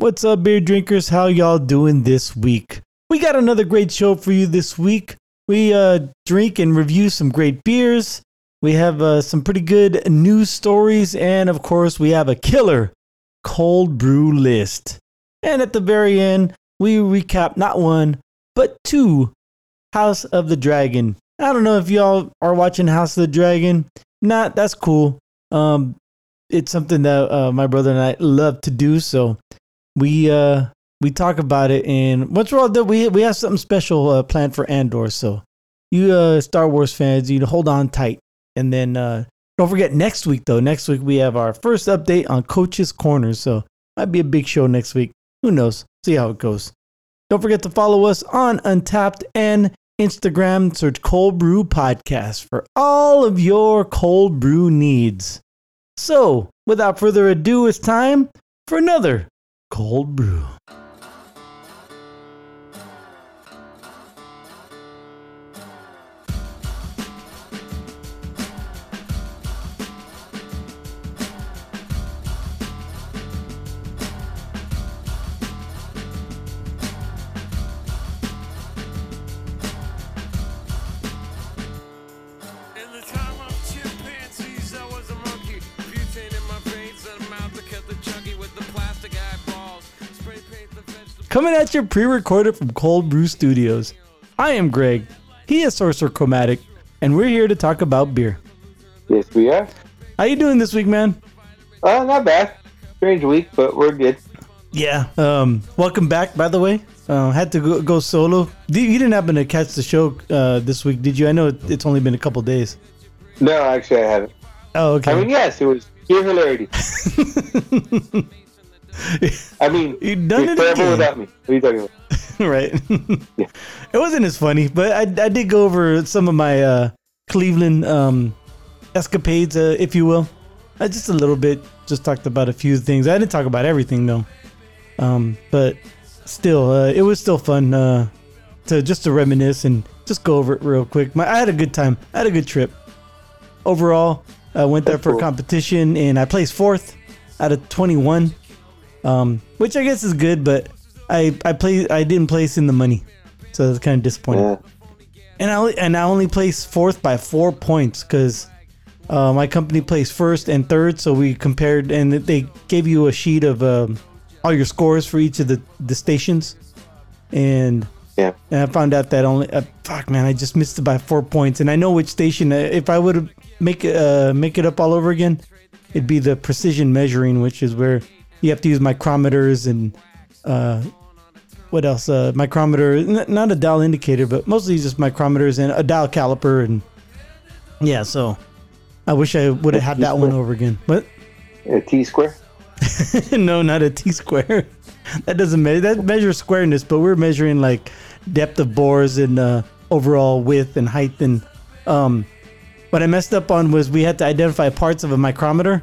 What's up, beer drinkers? How y'all doing this week? We got another great show for you this week. We uh, drink and review some great beers. We have uh, some pretty good news stories, and of course, we have a killer cold brew list. And at the very end, we recap not one, but two House of the Dragon. I don't know if y'all are watching House of the Dragon. Not, that's cool. Um, it's something that uh, my brother and I love to do. So we uh, we talk about it, and we're all done, we we have something special uh, planned for Andor. So you uh, Star Wars fans, you hold on tight, and then uh, don't forget next week though. Next week we have our first update on Coach's Corner. So might be a big show next week. Who knows? See how it goes. Don't forget to follow us on Untappd and Instagram. Search Cold Brew Podcast for all of your cold brew needs. So, without further ado, it's time for another cold brew. Coming at you pre-recorded from Cold Brew Studios. I am Greg. He is Sorcerer Chromatic, and we're here to talk about beer. Yes, we are. How you doing this week, man? Uh, not bad. Strange week, but we're good. Yeah. Um. Welcome back, by the way. Uh, had to go, go solo. Did- You didn't happen to catch the show uh, this week, did you? I know it- it's only been a couple days. No, actually, I haven't. Oh, okay. I mean, yes, it was pure hilarity. I mean, You done you're it forever again. without me. What are you talking about? right. Yeah. It wasn't as funny, but I, I did go over some of my uh, Cleveland um, escapades, uh, if you will. I just a little bit, just talked about a few things. I didn't talk about everything though, um, but still, uh, it was still fun uh, to just to reminisce and just go over it real quick. My, I had a good time. I had a good trip. Overall, I went there That's for a cool. competition and I placed fourth out of 21, um, which I guess is good, but I I play I didn't place in the money, so that's kind of disappointing. Yeah. And I only, and I only placed fourth by four points because uh, my company placed first and third. So we compared, and they gave you a sheet of um, all your scores for each of the the stations, and Yeah. and I found out that only uh, fuck man, I just missed it by four points. And I know which station. uh, If I would make uh, make it up all over again, it'd be the precision measuring, which is where you have to use micrometers and uh, what else? Uh, micrometer, n- not a dial indicator, but mostly just micrometers and a dial caliper. And yeah, so I wish I would have had that one over again. What? A T square. no, not a T square. That doesn't measure. That measures squareness, but we're measuring like depth of bores and uh, overall width and height. And um, what I messed up on was we had to identify parts of a micrometer,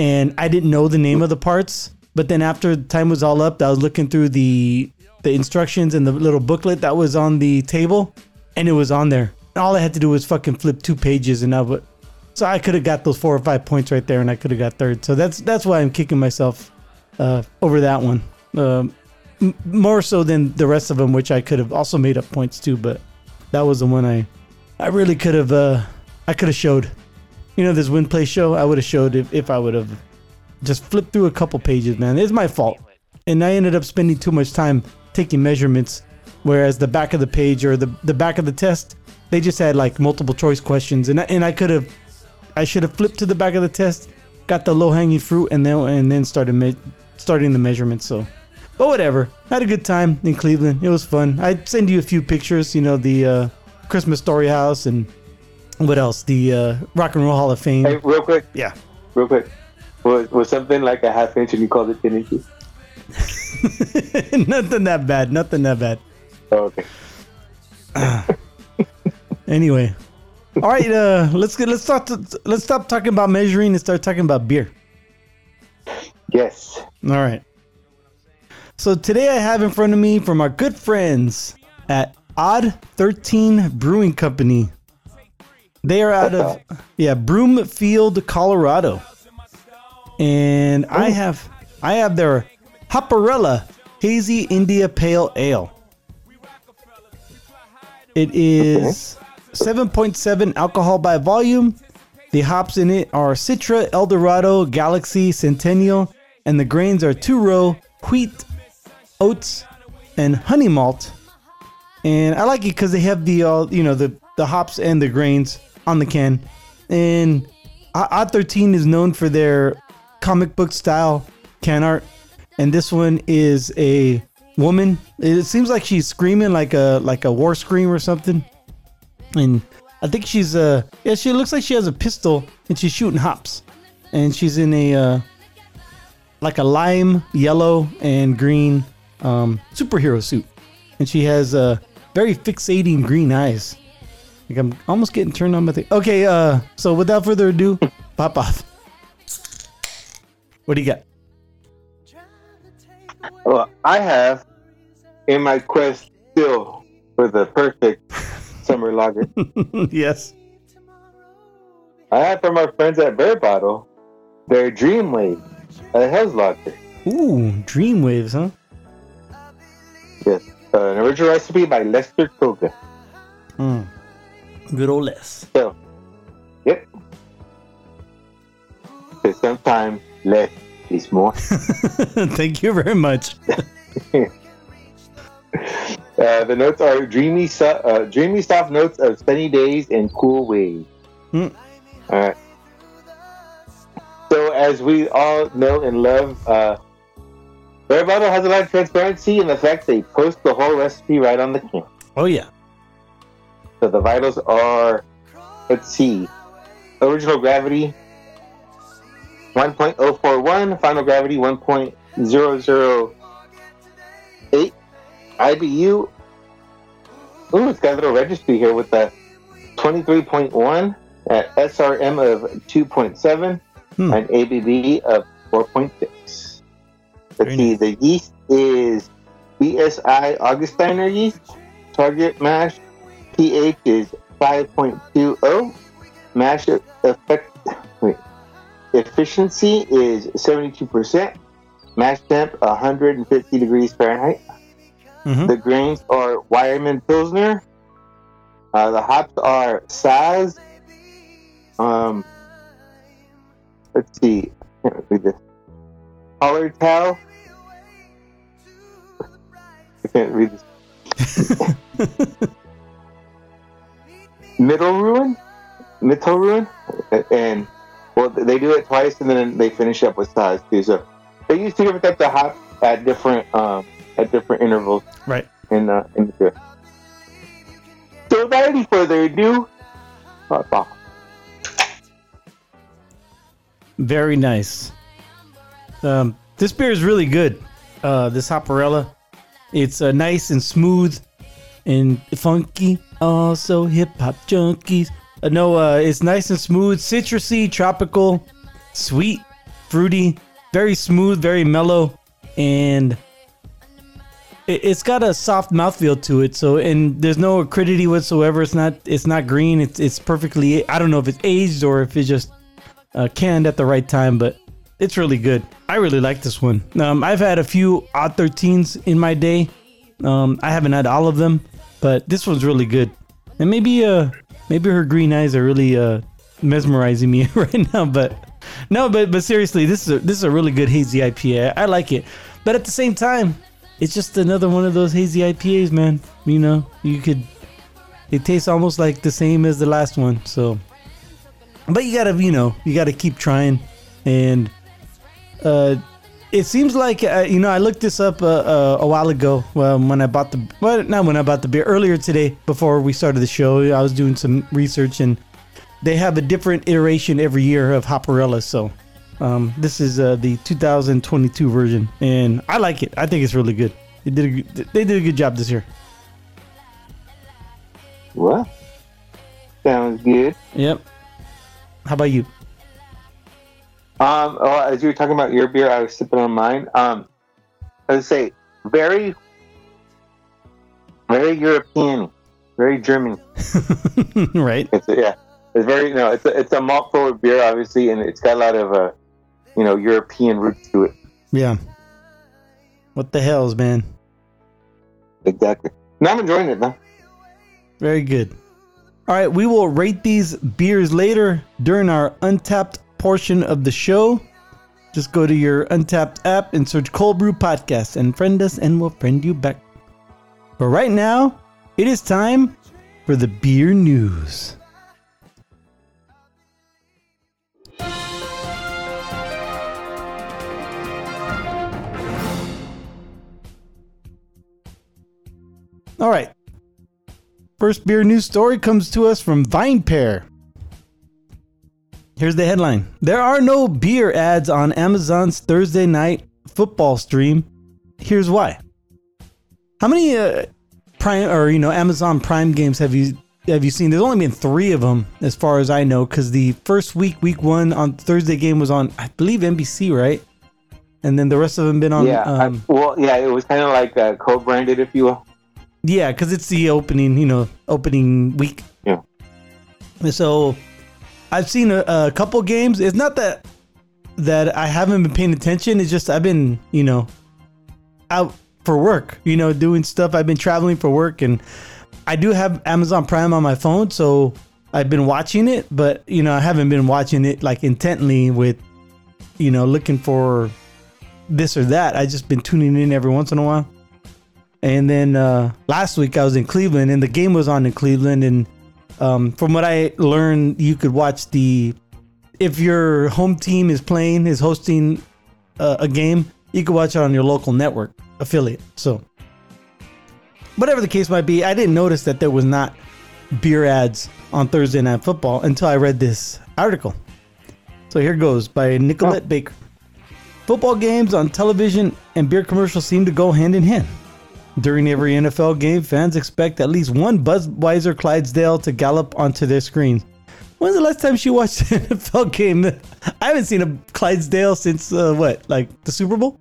and I didn't know the name of the parts. But then after time was all up, I was looking through the the instructions and the little booklet that was on the table, and it was on there. And all I had to do was fucking flip two pages, and I would. So I could have got those four or five points right there, and I could have got third. So that's that's why I'm kicking myself uh, over that one. Um, m- more so than the rest of them, which I could have also made up points too. But that was the one I I really could have uh, I could have showed. You know this win play show. I would have showed if, if I would have just flipped through a couple pages. Man, it's my fault, and I ended up spending too much time taking measurements. Whereas the back of the page or the the back of the test, they just had like multiple choice questions, and I, and I could have I should have flipped to the back of the test, got the low hanging fruit, and then and then started me- starting the measurements. So, but whatever. Had a good time in Cleveland. It was fun. I'd send you a few pictures. You know the uh, Christmas Story House and what else? The uh, Rock and Roll Hall of Fame. Hey, real quick, Yeah. real quick. Was, was something like a half inch and you called it 10 inches? nothing that bad. Nothing that bad. Oh, okay. Anyway, all right. Uh, let's get let's start to, let's stop talking about measuring and start talking about beer. Yes. All right. So today I have in front of me from our good friends at Odd 13 Brewing Company. They are out of yeah, Broomfield, Colorado. And I have I have their Hopperella Hazy India Pale Ale. It is 7.7 alcohol by volume. The hops in it are Citra, Eldorado, Galaxy, Centennial, and the grains are two row, wheat, oats, and honey malt. And I like it because they have the uh, you know the the hops and the grains on the can. And Odd 13 is known for their comic book style can art, and this one is a woman. It seems like she's screaming like a like a war scream or something. And I think she's uh yeah she looks like she has a pistol and she's shooting hops, and she's in a uh, like a lime yellow and green um, superhero suit, and she has uh very fixating green eyes. Like I'm almost getting turned on by the. Okay, uh, so without further ado, pop off. What do you got? Well, I have in my quest still for the perfect summer lager. yes. I have from our friends at Barebottle their Dream Wave, a Hell's Lager. Ooh, dream waves, huh? Yes, uh, an original recipe by Lester Koga. Mm. Good old Les. So, yep. Because sometimes less is more. Thank you very much. Uh, the notes are dreamy, so- uh, dreamy soft notes of sunny days and cool waves. Hmm. All right. So, as we all know and love, uh, Bottle has a lot of transparency in the fact they post the whole recipe right on the can. Oh yeah. So the vitals are, let's see, original gravity 1.041, final gravity 1.008, IBU. Ooh, it's got a little registry here with the 23.1 at SRM of 2.7 Hmm. and ABV of 4.6. Let's see, the yeast is BSI Augustiner yeast. Target mash pH is 5.20. Mash effect, wait, efficiency is 72%. Mash temp 150 degrees Fahrenheit. Mhm. The grains are Weyermann Pilsner. Uh, the hops are Saaz. Um, let's see. I can't read this. Towel. I can't read this. Middle Ruin? Middle Ruin? And, well, they do it twice and then they finish up with size too. So they use two different types of hop at different, um, at different intervals Right. in, uh, in the beer. So without any further ado. Very nice. Um, this beer is really good. Uh, this Hopperella. It's uh, nice and smooth and funky. Also, hip hop junkies. Uh, no, uh, it's nice and smooth, citrusy, tropical, sweet, fruity, very smooth, very mellow, and it, it's got a soft mouthfeel to it. So, and there's no acridity whatsoever. It's not, it's not green. It's, it's perfectly. I don't know if it's aged or if it's just uh, canned at the right time, but it's really good. I really like this one. Um, I've had a few odd 13s in my day. Um, I haven't had all of them, but this one's really good. And maybe uh maybe her green eyes are really uh mesmerizing me right now, but no, but but seriously, this is a, this is a really good hazy IPA. I, I like it, but at the same time, it's just another one of those hazy IPAs, man. You know, you could it tastes almost like the same as the last one, so but you gotta you know you gotta keep trying and uh it seems like uh, you know i looked this up uh, uh, a while ago well, when i bought the well not when i bought the beer earlier today before we started the show i was doing some research and they have a different iteration every year of hopperella so um, this is uh, the 2022 version and i like it i think it's really good they did a, good- they did a good job this year What? Sounds good. yep how about you Um, well, as you were talking about your beer, I was sipping on mine. Um, I would say very, very European, very German. right It's yeah, it's very no, it's a, it's a malt forward beer, obviously, and it's got a lot of uh, you know, European roots to it. yeah What the hells, man? Exactly. No, I'm enjoying it, man. Very good. All right, we will rate these beers later during our Untappd portion of the show. Just go to your Untappd app and search Cold Brew Podcast and friend us, and we'll friend you back. But right now, it is time for the beer news. All right. First beer news story comes to us from VinePair. Here's the headline There are no beer ads on Amazon's Thursday night football stream. Here's why. How many uh, Prime or you know Amazon Prime games have you have you seen? There's only been three of them, as far as I know, because the first week, week one on Thursday game was on, I believe NBC, right? And then the rest of them been on. yeah. I- um, well, yeah, it was kind of like uh, co-branded, if you will. Yeah, because it's the opening, you know, opening week. Yeah. And So I've seen a, a couple games. It's not that that I haven't been paying attention. It's just I've been, you know, out for work, you know, doing stuff. I've been traveling for work and I do have Amazon Prime on my phone, so I've been watching it, but you know, I haven't been watching it like intently with you know, looking for this or that. I just been tuning in every once in a while. And then uh, last week I was in Cleveland, and the game was on in Cleveland. And um, from what I learned, you could watch the if your home team is playing, is hosting uh, a game, you could watch it on your local network affiliate. So, whatever the case might be, I didn't notice that there was not beer ads on Thursday Night Football until I read this article. So here goes by Nicolette Baker. Football games on television and beer commercials seem to go hand in hand. During every NFL game, fans expect at least one Budweiser Clydesdale to gallop onto their screens. When's the last time she watched an NFL game? I haven't seen a Clydesdale since uh, what, like the Super Bowl?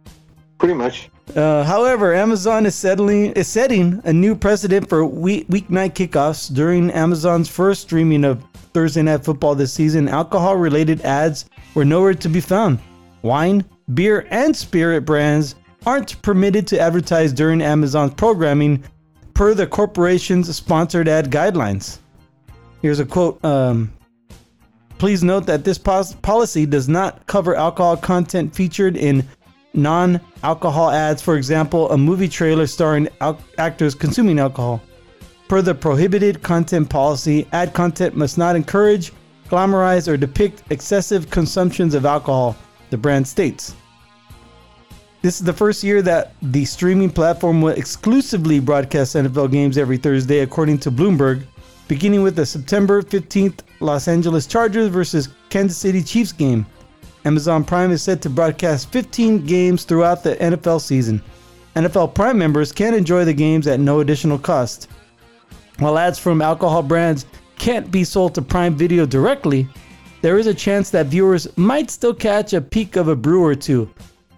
Pretty much. Uh, however, Amazon is settling is setting a new precedent for week weeknight kickoffs during Amazon's first streaming of Thursday Night Football this season. Alcohol-related ads were nowhere to be found. Wine, beer, and spirit brands aren't permitted to advertise during Amazon's programming, per the corporation's sponsored ad guidelines. Here's a quote. Um, Please note that this pos- policy does not cover alcohol content featured in non alcohol ads, for example, a movie trailer starring al- actors consuming alcohol. Per the prohibited content policy, ad content must not encourage, glamorize, or depict excessive consumptions of alcohol, the brand states. This is the first year that the streaming platform will exclusively broadcast NFL games every Thursday, according to Bloomberg, beginning with the September 15th Los Angeles Chargers versus Kansas City Chiefs game. Amazon Prime is set to broadcast 15 games throughout the NFL season. NFL Prime members can enjoy the games at no additional cost. While ads from alcohol brands can't be sold to Prime Video directly, there is a chance that viewers might still catch a peek of a brew or two.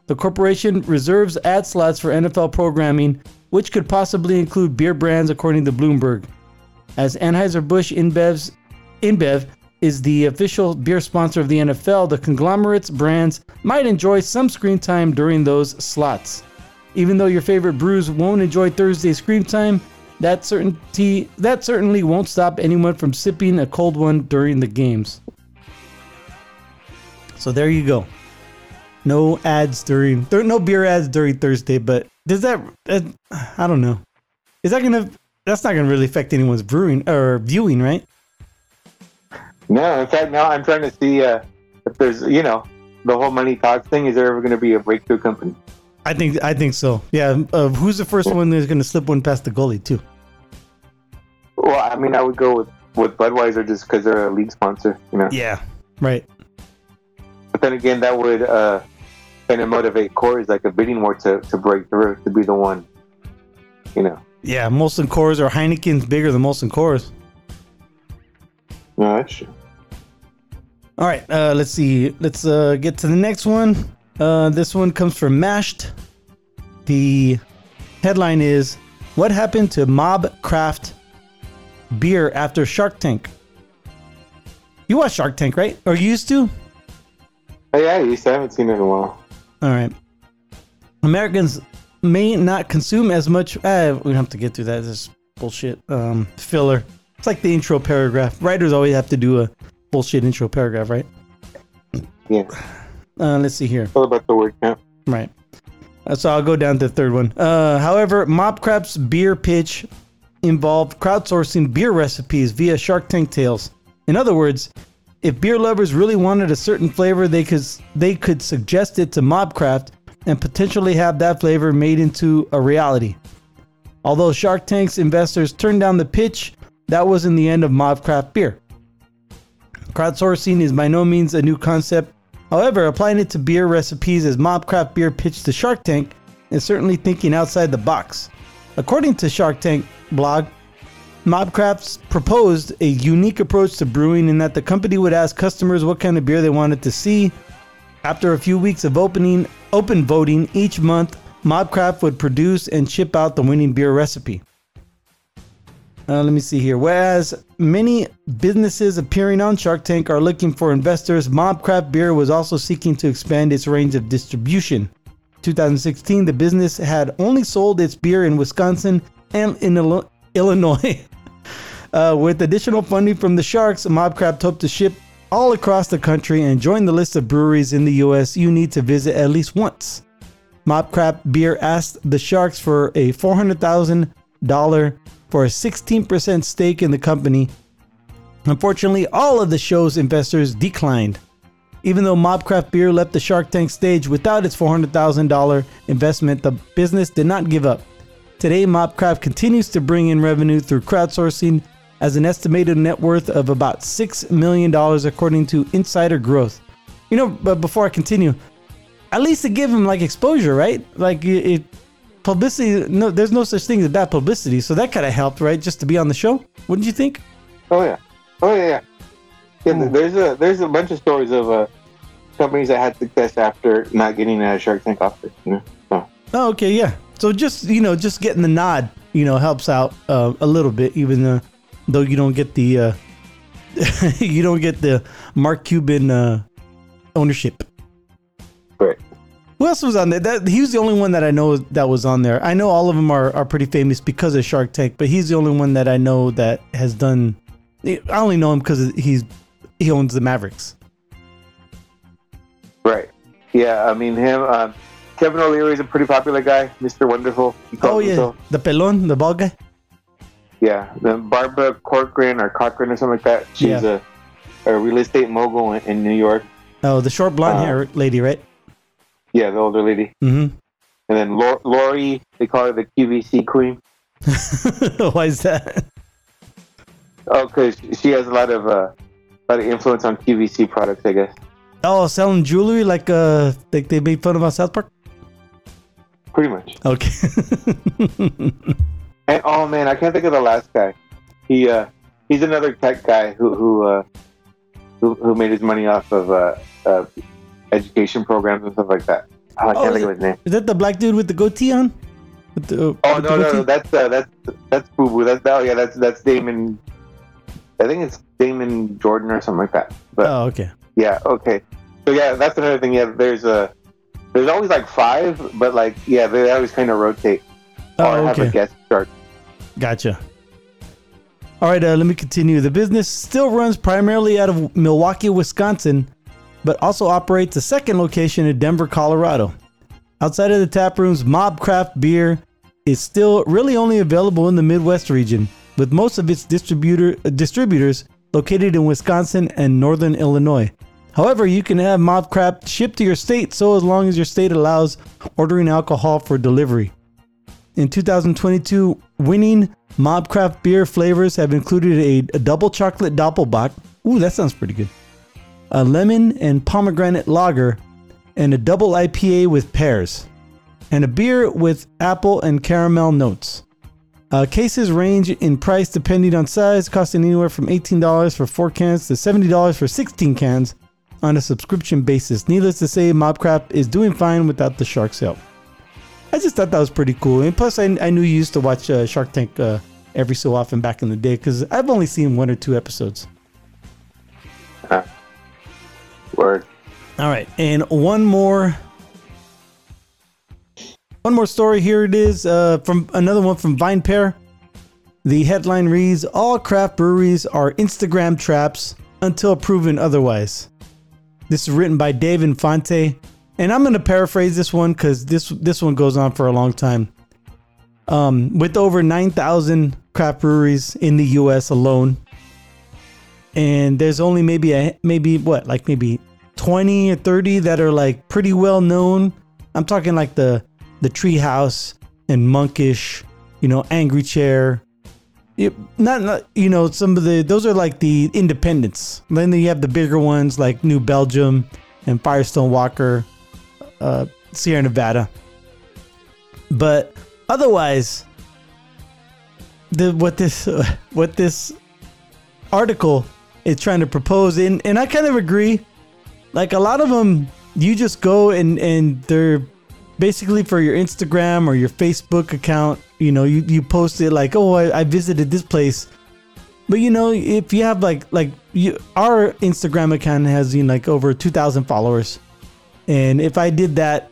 The corporation reserves ad slots for NFL programming, which could possibly include beer brands, according to Bloomberg. As Anheuser-Busch InBev's InBev is the official beer sponsor of the NFL, the conglomerate's brands might enjoy some screen time during those slots. Even though your favorite brews won't enjoy Thursday screen time, that certainty that certainly won't stop anyone from sipping a cold one during the games. So there you go. No ads during there no beer ads during Thursday, but does that uh, I don't know. Is that gonna that's not gonna really affect anyone's brewing or viewing, right? No, in fact, now I'm trying to see uh, if there's, you know, the whole money talks thing. Is there ever going to be a breakthrough company? I think I think so. Yeah. Uh, who's the first one that's gonna slip one past the goalie too? Well, I mean, I would go with, with Budweiser just because they're a league sponsor, you know. Yeah. Right. But then again, that would uh, kind of motivate Corey's like a bidding war to, to break through to be the one, you know. Yeah. Molson Coors or Heineken's bigger than Molson Coors. No, that's true. All right, uh, let's see. Let's uh, get to the next one. Uh, this one comes from Mashed. The headline is What happened to Mobcraft beer after Shark Tank? You watch Shark Tank, right? Or you used to? Oh, yeah, I used to. I haven't seen it in a while. All right. Americans may not consume as much. Uh, we don't have to get through that. This bullshit um, filler. It's like the intro paragraph. Writers always have to do a bullshit intro paragraph, right? Yeah. Uh, let's see here. All about the word count. Right. Uh, so I'll go down to the third one. Uh, however, Mobcraft's beer pitch involved crowdsourcing beer recipes via Shark Tank Tales. In other words, if beer lovers really wanted a certain flavor, they could they could suggest it to Mobcraft and potentially have that flavor made into a reality. Although Shark Tank's investors turned down the pitch, that wasn't the end of Mobcraft beer. Crowdsourcing is by no means a new concept. However, applying it to beer recipes as Mobcraft Beer pitched to Shark Tank is certainly thinking outside the box. According to Shark Tank blog, Mobcrafts proposed a unique approach to brewing in that the company would ask customers what kind of beer they wanted to see. After a few weeks of opening open voting each month, Mobcraft would produce and ship out the winning beer recipe. Uh, let me see here. Whereas many businesses appearing on Shark Tank are looking for investors, Mobcraft Beer was also seeking to expand its range of distribution. 2016, the business had only sold its beer in Wisconsin and in Illinois. Uh, with additional funding from the Sharks, Mobcraft hoped to ship all across the country and join the list of breweries in the U.S. you need to visit at least once. Mobcraft Beer asked the Sharks for a $400,000 for a 16% stake in the company. Unfortunately, all of the show's investors declined. Even though Mobcraft Beer left the Shark Tank stage without its $400,000 investment, the business did not give up. Today, Mobcraft continues to bring in revenue through crowdsourcing as an estimated net worth of about $6 million, according to Insider Growth. You know, but before I continue, at least to give him like exposure, right? Like it, it publicity. No, there's no such thing as bad publicity, so that kind of helped, right? Just to be on the show, wouldn't you think? Oh yeah. Oh yeah. Yeah. yeah there's a there's a bunch of stories of uh, companies that had success after not getting a Shark Tank offer. You know. So Oh, okay, yeah. So just you know, just getting the nod, you know, helps out uh, a little bit, even uh, though you don't get the uh, you don't get the Mark Cuban uh, ownership. great. Who else was on there? That he was the only one that I know that was on there. I know all of them are, are pretty famous because of Shark Tank, but he's the only one that I know that has done. I only know him because he's he owns the Mavericks. Right. Yeah. I mean him. Um, Kevin O'Leary is a pretty popular guy. Mr. Wonderful. He Oh yeah, himself. the pelon, the bald guy. Yeah. Then Barbara Corcoran or Cochran or something like that. She's Yeah. a, a real estate mogul in, in New York. Oh, the short blonde Uh, hair lady, right? Yeah, the older lady. Mm-hmm. And then Lor- Lori, they call her the QVC queen. Why is that? Oh, because she has a lot of uh, a lot of influence on QVC products, I guess. Oh, selling jewelry like uh like they made fun of on South Park. Pretty much. Okay. And oh man, I can't think of the last guy. He uh, he's another tech guy who who uh, who, who made his money off of uh, uh, education programs and stuff like that. Oh, I can't Oh, think of his name. is that the black dude with the goatee on? The, Oh no, no, no, that's uh, that's that's Boo Boo. That's oh yeah, that's that's Damon. I think it's Damon Jordan or something like that. But Oh, okay. yeah, okay. So yeah, that's another thing. Yeah, there's a there's always like five, but like yeah, they always kind of rotate or Oh, have a okay. guest start. Gotcha. All right, uh, let me continue. The business still runs primarily out of Milwaukee, Wisconsin, but also operates a second location in Denver, Colorado. Outside of the tap rooms, Mobcraft beer is still really only available in the Midwest region, with most of its distributor uh, distributors located in Wisconsin and northern Illinois. However, you can have Mobcraft shipped to your state so as long as your state allows ordering alcohol for delivery. In 2022, winning Mobcraft beer flavors have included a, a double chocolate Doppelbock. Ooh, that sounds pretty good. A lemon and pomegranate lager, and a double IPA with pears, and a beer with apple and caramel notes. Uh, cases range in price depending on size, costing anywhere from $18 for 4 cans to $70 for 16 cans on a subscription basis. Needless to say, Mobcraft is doing fine without the Shark's help. I just thought that was pretty cool. And plus, I, I knew you used to watch uh, Shark Tank uh, every so often back in the day because I've only seen one or two episodes. Word. All right, and one more. one more story. Here it is uh, from another one from VinePair. The headline reads All craft breweries are Instagram traps until proven otherwise. This is written by Dave Infante. And I'm going to paraphrase this one because this, this one goes on for a long time. Um, with over 9,000 craft breweries in the US alone, and there's only maybe a maybe what like maybe 20 or 30 that are like pretty well known. I'm talking like the the Treehouse and Monkish, you know, Angry Chair. It, not, not you know some of the those are like the independents. Then you have the bigger ones like New Belgium and Firestone Walker, uh, Sierra Nevada. But otherwise, the what this what this article is trying to propose, and and I kind of agree. Like a lot of them, you just go and and they're basically for your Instagram or your Facebook account. You know, you you post it like, oh, I, I visited this place. But you know, if you have like like you, our Instagram account has you know, like over two thousand followers, and if I did that,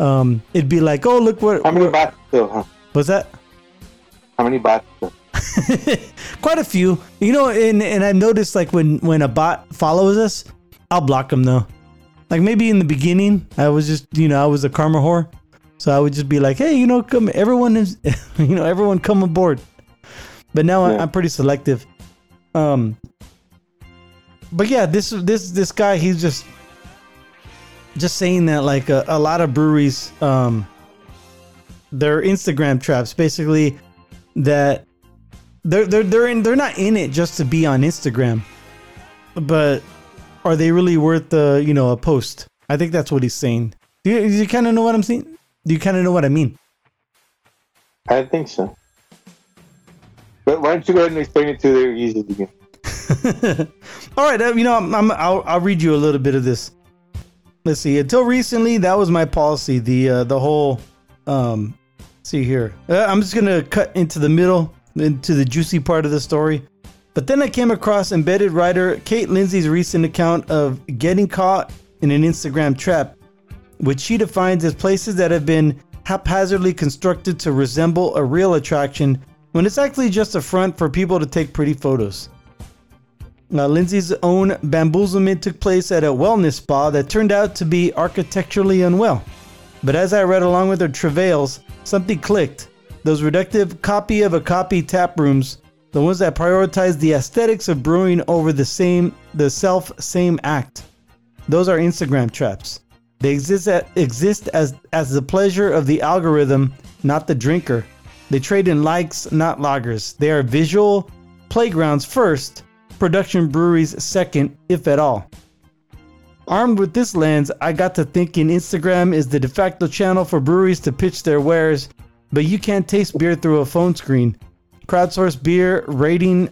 um, it'd be like, oh, look what. How many bots still, huh? What's that? How many bots still? Quite a few. You know, and and I've noticed like when when a bot follows us, I'll block them though. Like maybe in the beginning, I was just you know I was a karma whore, so I would just be like, hey, you know, come, everyone is, you know, everyone come aboard. But now I, Yeah. I'm pretty selective. Um. But yeah, this this this guy, he's just just saying that like a, a lot of breweries, um, they're Instagram traps, basically that they're they're they're in they're not in it just to be on Instagram, but are they really worth the you know a post? I think that's what he's saying. Do you, do you kind of know what I'm saying? Do you kind of know what I mean? I think so. But why don't you go ahead and explain it to their users again? All right, uh, you know, I'm, I'm, I'll, I'll read you a little bit of this. Let's see. Until recently, that was my policy. The uh, the whole, um, see here. Uh, I'm just gonna cut into the middle, into the juicy part of the story. But then I came across embedded writer Kate Lindsay's recent account of getting caught in an Instagram trap, which she defines as places that have been haphazardly constructed to resemble a real attraction when it's actually just a front for people to take pretty photos. Now, Lindsay's own bamboozlement took place at a wellness spa that turned out to be architecturally unwell. But as I read along with her travails, something clicked. Those reductive copy of a copy tap rooms, the ones that prioritize the aesthetics of brewing over the same, the self same act. Those are Instagram traps. They exist at, exist as as the pleasure of the algorithm, not the drinker. They trade in likes, not lagers. They are visual playgrounds first, production breweries second, if at all. Armed with this lens, I got to thinking Instagram is the de facto channel for breweries to pitch their wares, but you can't taste beer through a phone screen. Crowdsourced beer rating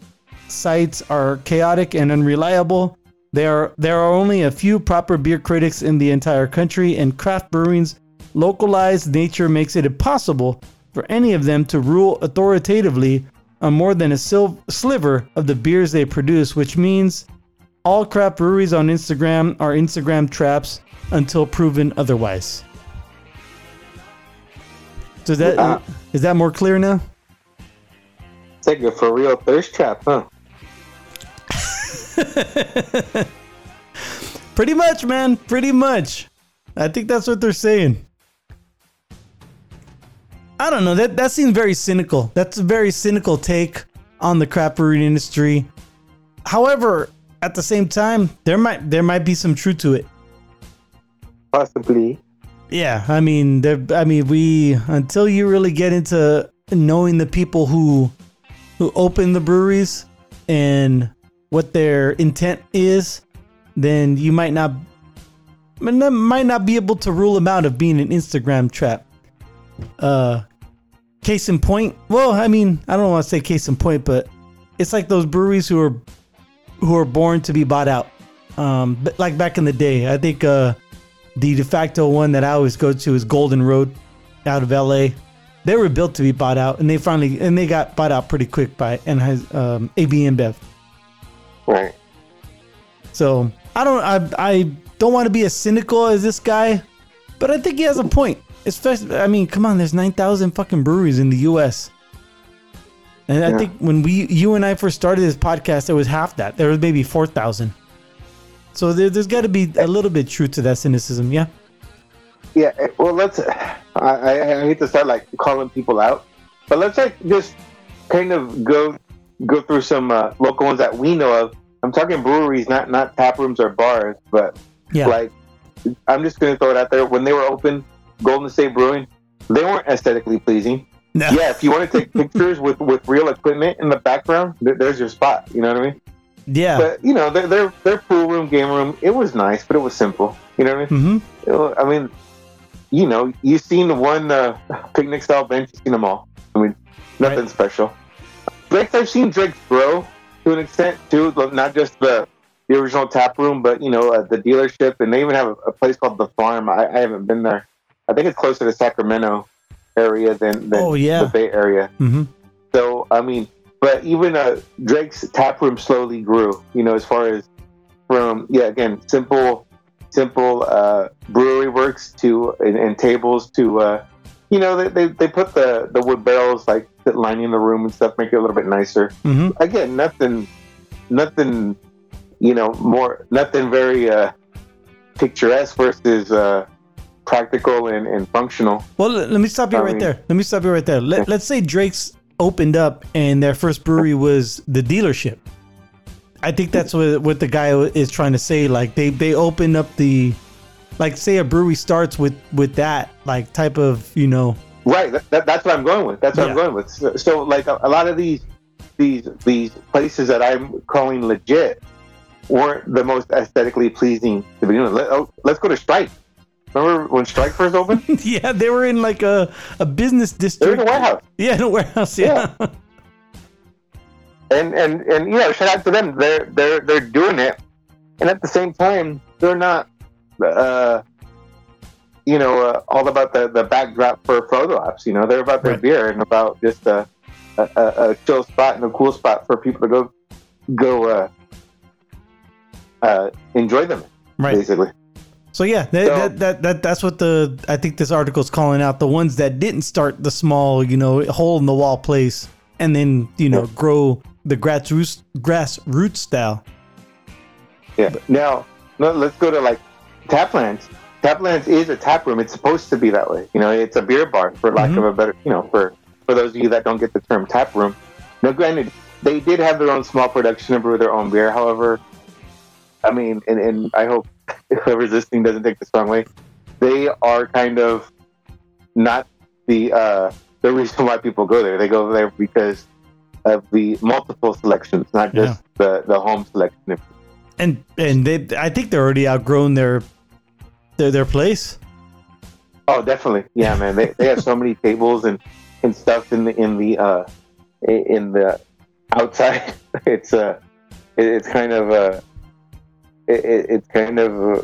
sites are chaotic and unreliable. There are, there are only a few proper beer critics in the entire country, and craft brewing's localized nature makes it impossible for any of them to rule authoritatively on more than a sil- sliver of the beers they produce, which means all crap breweries on Instagram are Instagram traps until proven otherwise. So that Uh. is that more clear now? It's like a for real thirst trap, huh? Pretty much, man. Pretty much. I think that's what they're saying. I don't know. That that seems very cynical. That's a very cynical take on the craft brewing industry. However, at the same time, there might there might be some truth to it. Possibly. Yeah, I mean, there. I mean, we until you really get into knowing the people who who open the breweries and what their intent is, then you might not might not- might not be able to rule them out of being an Instagram trap. Uh, case in point. Well, I mean, I don't want to say case in point, but it's like those breweries who are who are born to be bought out. Um, but like back in the day, I think uh, the de facto one that I always go to is Golden Road out of LA. They were built to be bought out, and they finally and they got bought out pretty quick by and Anheuser um, AB InBev. Right. So I don't I I don't want to be as cynical as this guy, but I think he has a point. Especially I mean, come on, there's nine thousand fucking breweries in the U.S. And I think when we, you and I first started this podcast, there was half that. There was maybe four thousand. So there, there's got to be a little bit truth to that cynicism, yeah. Yeah, eh, well, let's. I, I, I hate to start like calling people out, but let's like just kind of go go through some uh, local ones that we know of. I'm talking breweries, not not tap rooms or bars, but Yeah. like I'm just gonna throw it out there. When they were open, Golden State Brewing, they weren't aesthetically pleasing. No. Yeah, if you want to take pictures with with real equipment in the background, th- there's your spot. You know what I mean? Yeah. But you know, their their their pool room, game room, it was nice, but it was simple. You know what I mean? mm-hmm. Know, I mean, you know, you've seen the one uh, picnic style bench, you've seen them all. I mean, nothing Right. special. Drake's, I've seen Drake's grow to an extent too, not just the the original tap room, but you know, uh, the dealership, and they even have a, a place called the Farm. I, I haven't been there. I think it's closer to Sacramento area than, than Oh, yeah. the Bay Area. Mm-hmm. So I mean, but even uh, Drake's tap room slowly grew. You know, as far as from yeah, again, simple, simple uh, brewery works to and, and tables to uh, you know they, they, they put the the wood barrels like lining the room and stuff, make it a little bit nicer. Mm-hmm. Again, nothing, nothing, you know, more nothing very uh, picturesque versus uh, practical and, and functional. Well, let, let me stop you I right mean- there. Let me stop you right there. Let, let's say Drake's opened up and their first brewery was the dealership. I think that's what what the guy is trying to say. Like they they open up the, like say a brewery starts with with that like type of you know Right. That, that, that's what I'm going with. That's what I'm going with. So, so like a, a lot of these these these places that I'm calling legit weren't the most aesthetically pleasing to begin with. Let, oh, let's go to Strike. Remember when Strike first opened? yeah they were in like a a business district. in a warehouse. Yeah, in a warehouse. Yeah. And and and you know, shout out to them. They're they're they're doing it, and at the same time, they're not. Uh, you know, uh, all about the, the backdrop for photo ops. You know, they're about their Right. beer and about just a, a, a a chill spot and a cool spot for people to go go uh, uh, enjoy them. Right. Basically, So yeah, that, So- that, that that that's what the I think this article is calling out the ones that didn't start the small, you know, hole in the wall place and then you know grow the grassroots grassroots style. yeah. Now, let's go to like Taplands. Taplands is a tap room. It's supposed to be that way. You know, it's a beer bar, for lack Mhm. of a better, you know, for for those of you that don't get the term tap room. Now, granted, they did have their own small production and brew their own beer. However, I mean, and, and I hope whoever's listening doesn't take this wrong way. They are kind of not the uh, the reason why people go there. They go there because of the multiple selections, not just the the home selection. And and they I think they're already outgrown their their their place. Oh, definitely. Yeah, man. They, they have so many tables and, and stuff in the in the uh in the outside. It's uh it, it's kind of uh it, it- it's kind of uh,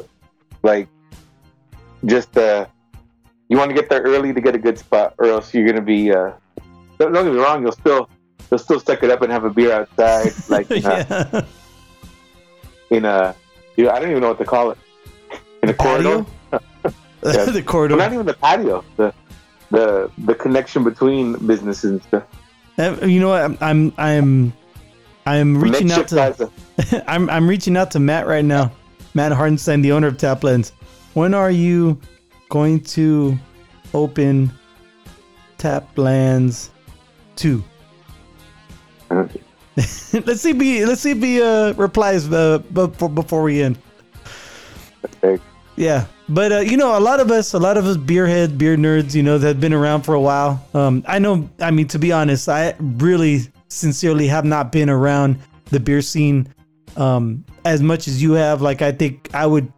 like just uh you want to get there early to get a good spot, or else you're gonna be uh don't, don't get me wrong. You'll still you'll still suck it up and have a beer outside, like in a, yeah. in a dude, I don't even know what to call it in a corridor. The corridor. Well, not even the patio. The the the connection between businesses and stuff. You know what? I'm I'm I'm, I'm reaching out to. I'm I'm reaching out to Matt right now. Matt Hardenstein, the owner of Taplands. When are you going to open Taplands two? let's see if he let's see if he uh, replies uh, before before we end. Okay. Yeah, but uh, you know, a lot of us, a lot of us beer heads, beer nerds, you know, that have been around for a while. Um, I know. I mean, to be honest, I really, sincerely have not been around the beer scene um, as much as you have. Like, I think I would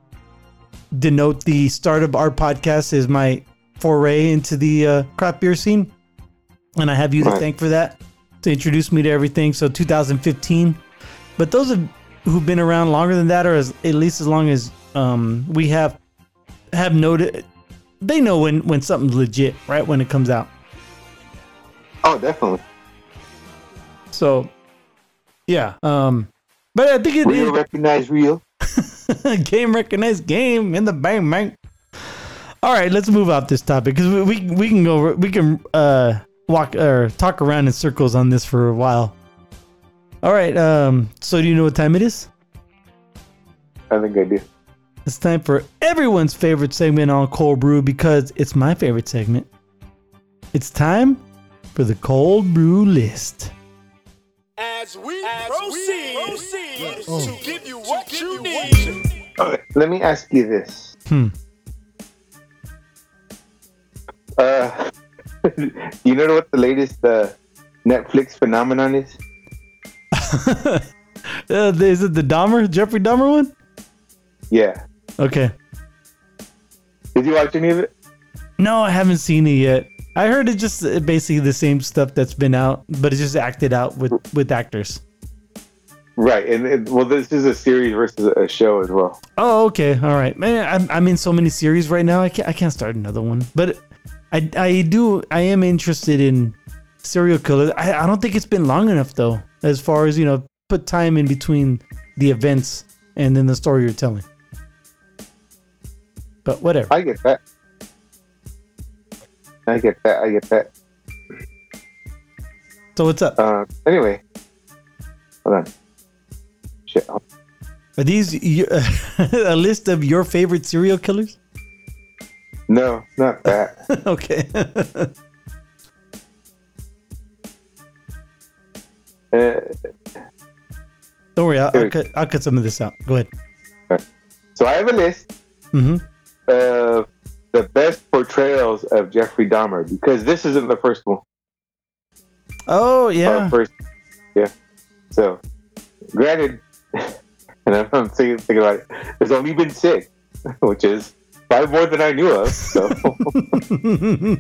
denote the start of our podcast as my foray into the uh, craft beer scene, and I have you to thank for that to introduce me to everything. So 2015, but those of who've been around longer than that, or as at least as long as um, we have have noted, they know when when something's legit, right? When it comes out. Oh, definitely. So, yeah. Um, but I think it Real is recognize real. game recognized game in the bang bang. All right, let's move off this topic because we, we we can go we can uh walk or talk around in circles on this for a while. All right, um, so do you know what time it is? I think I do. It's time for everyone's favorite segment on Cold Brew because it's my favorite segment. It's time for the Cold Brew list. As we proceed, to give you what you need. Okay, let me ask you this. Hmm. Uh, you know what the latest uh, Netflix phenomenon is? Uh, is it the Dahmer Jeffrey Dahmer one? Yeah. Okay. Did you watch any of it? No, I haven't seen it yet. I heard it's just uh, basically the same stuff that's been out, but it's just acted out with with actors. Right, and it, well, this is a series versus a show as well. Oh, okay, all right, man. I'm, I'm in so many series right now. I can't I can't start another one, but I I do I am interested in serial killers. I, I don't think it's been long enough though, as far as you know, put time in between the events and then the story you're telling. But whatever. I get that. I get that. I get that. So what's up? Uh, anyway, hold on. Shit. Are these a list of your favorite serial killers? No, not that. okay. uh, Don't worry, I'll, I'll cut I'll cut some of this out. Go ahead. so I have a list hmm of the best portrayals of Jeffrey Dahmer because this isn't the first one. Oh yeah. first, yeah. So, granted, and I'm thinking, thinking about it. There's only been six, which is five more than I knew of. So,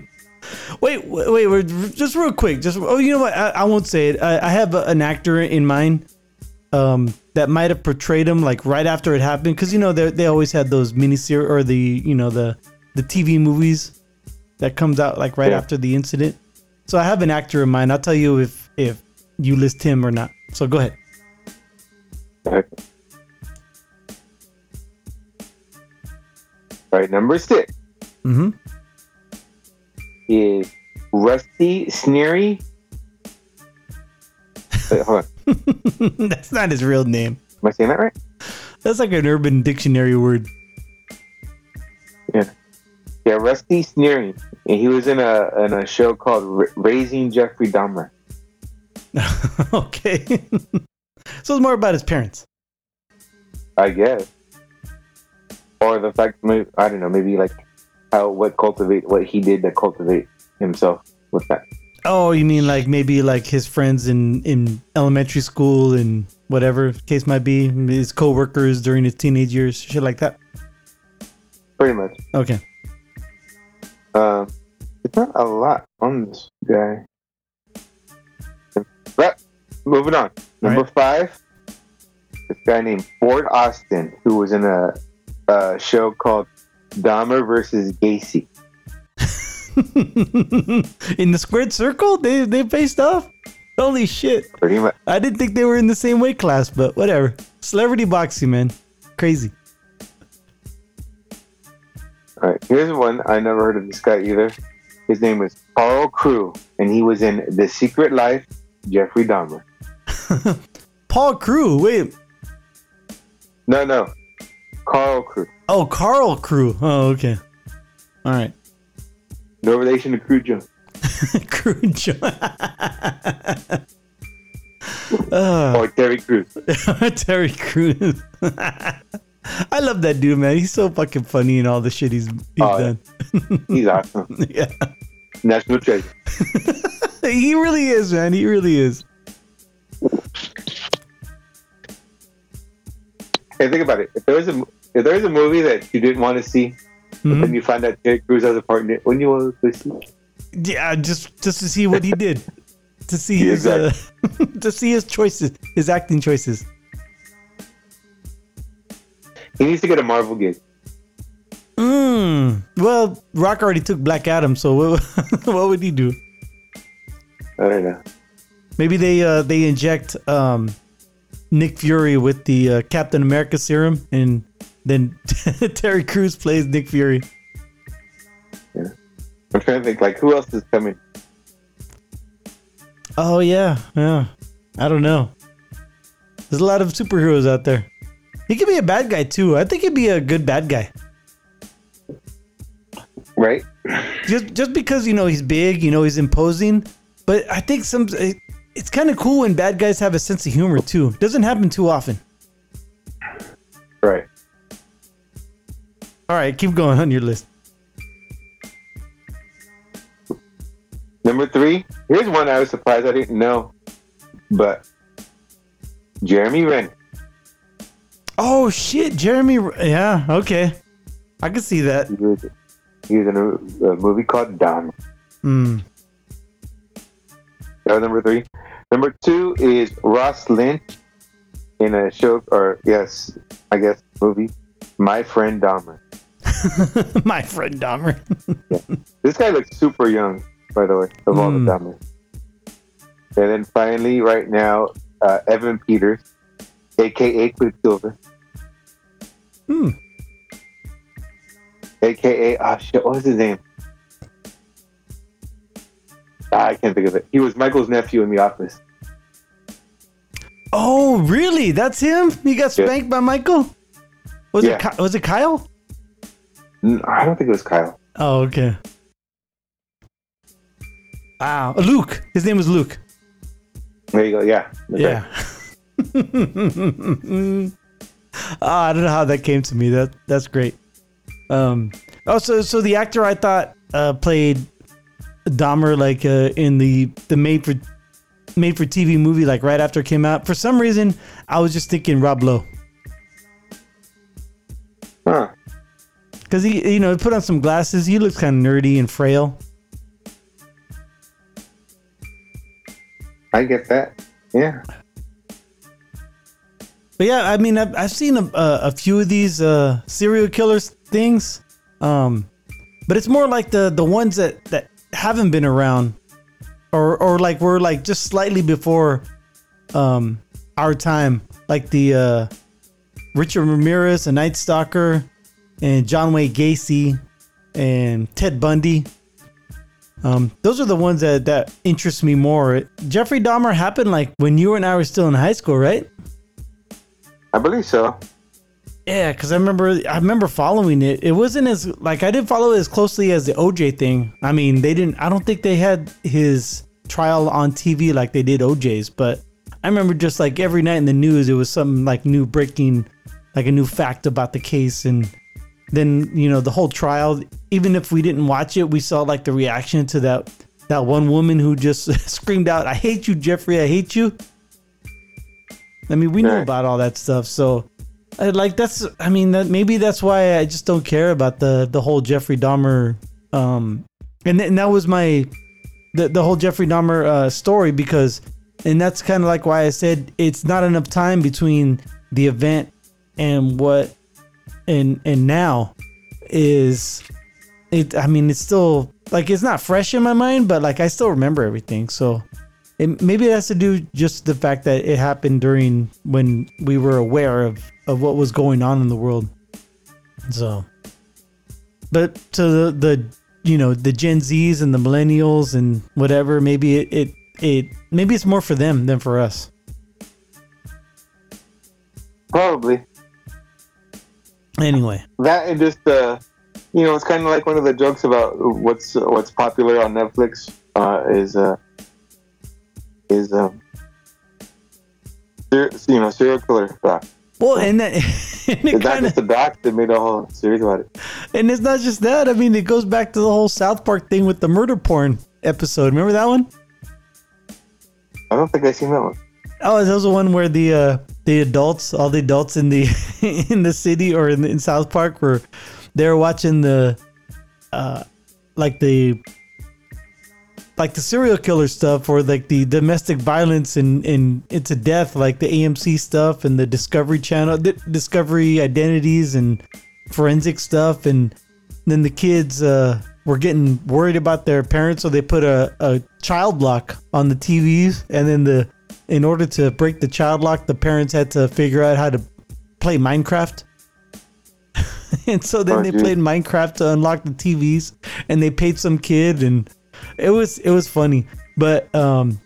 wait, wait, wait, just real quick. Just oh, you know what? I, I won't say it. I, I have a, an actor in mind um, that might have portrayed him like right after it happened because you know they they always had those miniseries or the you know the the TV movies that comes out like right Yeah. after the incident. So I have an actor in mind. I'll tell you if if you list him or not. So go ahead. all right, number six Mm-hmm. is Rusty Sneary. Wait, hold on. That's not his real name. Am I saying that right? That's like an urban dictionary word. Yeah, Rusty Sneering. And he was in a in a show called Ra- Raising Jeffrey Dahmer. okay. so it's more about his parents. I guess. Or the fact, I don't know, maybe like how what cultivate what he did to cultivate himself with that. Oh, you mean like maybe like his friends in in elementary school and whatever case might be, his coworkers during his teenage years, shit like that. Pretty much. Okay. Um, it's not a lot on this guy. But moving on. Number five, this guy named Ford Austin, who was in a, a show called Dahmer versus Gacy. in the squared circle, they they faced off. Holy shit! Pretty much. I didn't think they were in the same weight class, but whatever. Celebrity boxing, man, crazy. All right, here's one I never heard of this guy either. His name was Carl Crew, and he was in The Secret Life, Jeffrey Dahmer. Paul Crew, wait. No, no, Carl Crew. Oh, Carl Crew. Oh, okay. All right. No relation to Crew Jones. Crew Joe. uh, Or Terry Crews. Terry Crews. I love that dude, man. He's so fucking funny and all the shit he's, he's Oh, done. He's awesome. yeah. National treasure. He really is, man. He really is. Hey, think about it. If there was a if there was a movie that you didn't want to see, Mhm. and you find out Terry Crews has a partner, wouldn't you want to see? Yeah, just just to see what he did. to see his uh, to see his choices, his acting choices. He needs to get a Marvel gig. Mm. Well, Rock already took Black Adam, so what, what would he do? I don't know. Maybe they uh, they inject um, Nick Fury with the uh, Captain America serum, and then Terry Crews plays Nick Fury. Yeah, I'm trying to think like who else is coming. Oh yeah, yeah. I don't know. There's a lot of superheroes out there. He could be a bad guy too. I think he'd be a good bad guy. Right? Just just because you know he's big, you know he's imposing, but I think some it's kind of cool when bad guys have a sense of humor too. Doesn't happen too often. Right. All right, keep going on your list. Number three. Here's one I was surprised I didn't know, but Jeremy Renner. Oh shit, Jeremy. Yeah, okay, I can see that. He was, he was in a, a movie called Don. Hmm. That was number three. Number two is Ross Lynch in a show, or yes, I guess movie, My Friend Dahmer. My friend Dahmer. yeah. This guy looks super young, by the way, of all the Hmm. Dahmers. And then finally, right now, uh, Evan Peters, aka Quicksilver, Hmm. aka ah shit, what was his name? Ah, I can't think of it. He was Michael's nephew in The Office. Oh, really? That's him? He got Yeah. spanked by Michael? Was Yeah. it was it Kyle? I don't think it was Kyle. Oh, okay. Wow, Uh, Luke. His name was Luke. There you go. Yeah. Yeah. right. Ah, I don't know how that came to me. That that's great. Um. Also, so the actor I thought uh, played Dahmer like uh, in the the made for made for TV movie like right after it came out. For some reason, I was just thinking Rob Lowe Huh. because he you know he put on some glasses. He looks kind of nerdy and frail. I get that. Yeah. But yeah, I mean, I've, I've seen a, a, a few of these uh, serial killers things, um, but it's more like the the ones that that haven't been around, or or like we're like just slightly before um, our time, like the uh, Richard Ramirez, a Night Stalker, and John Wayne Gacy, and Ted Bundy. Um, those are the ones that that interest me more. Jeffrey Dahmer happened like when you and I were still in high school, right? I believe so. Yeah, because I remember I remember following it. It wasn't as like I didn't follow it as closely as the OJ thing. I mean, they didn't. I don't think they had his trial on TV like they did OJ's. But I remember just like every night in the news, it was something like new breaking, like a new fact about the case, and then you know the whole trial. Even if we didn't watch it, we saw like the reaction to that that one woman who just screamed out, "I hate you, Jeffrey! I hate you." I mean, we know about all that stuff, so I, like that's. I mean, that maybe that's why I just don't care about the the whole Jeffrey Dahmer, um, and, and that was my the the whole Jeffrey Dahmer uh, story because, and that's kind of like why I said it's not enough time between the event and what and and now is it. I mean, it's still like it's not fresh in my mind, but like I still remember everything. So it, maybe it has to do just the fact that it happened during when we were aware of of what was going on in the world. So, but to the the you know the Gen Zs and the millennials and whatever, maybe it it, it maybe it's more for them than for us. Probably. Anyway, That and just uh, you know, it's kind of like one of the jokes about what's what's popular on Netflix uh, is uh, is um, ser- you know, serial killer doc. well, and that and It's it not just a doc that made a whole series about it. and it's not just that. I mean, it goes back to the whole South Park thing with the murder porn episode. Remember that one? I don't think I've seen that one. Oh, that was the one where the uh, the adults, all the adults in the in the city or in, in South Park, were they were watching the uh, like the like the serial killer stuff or like the domestic violence and and into death, like the AMC stuff and the Discovery Channel, the Discovery Identities and forensic stuff, and then the kids uh, were getting worried about their parents, so they put a, a child lock on the TVs, and then the in order to break the child lock, the parents had to figure out how to play Minecraft. and so then Oh, they dude. played Minecraft to unlock the TVs, and they paid some kid, and it was it was funny. But um,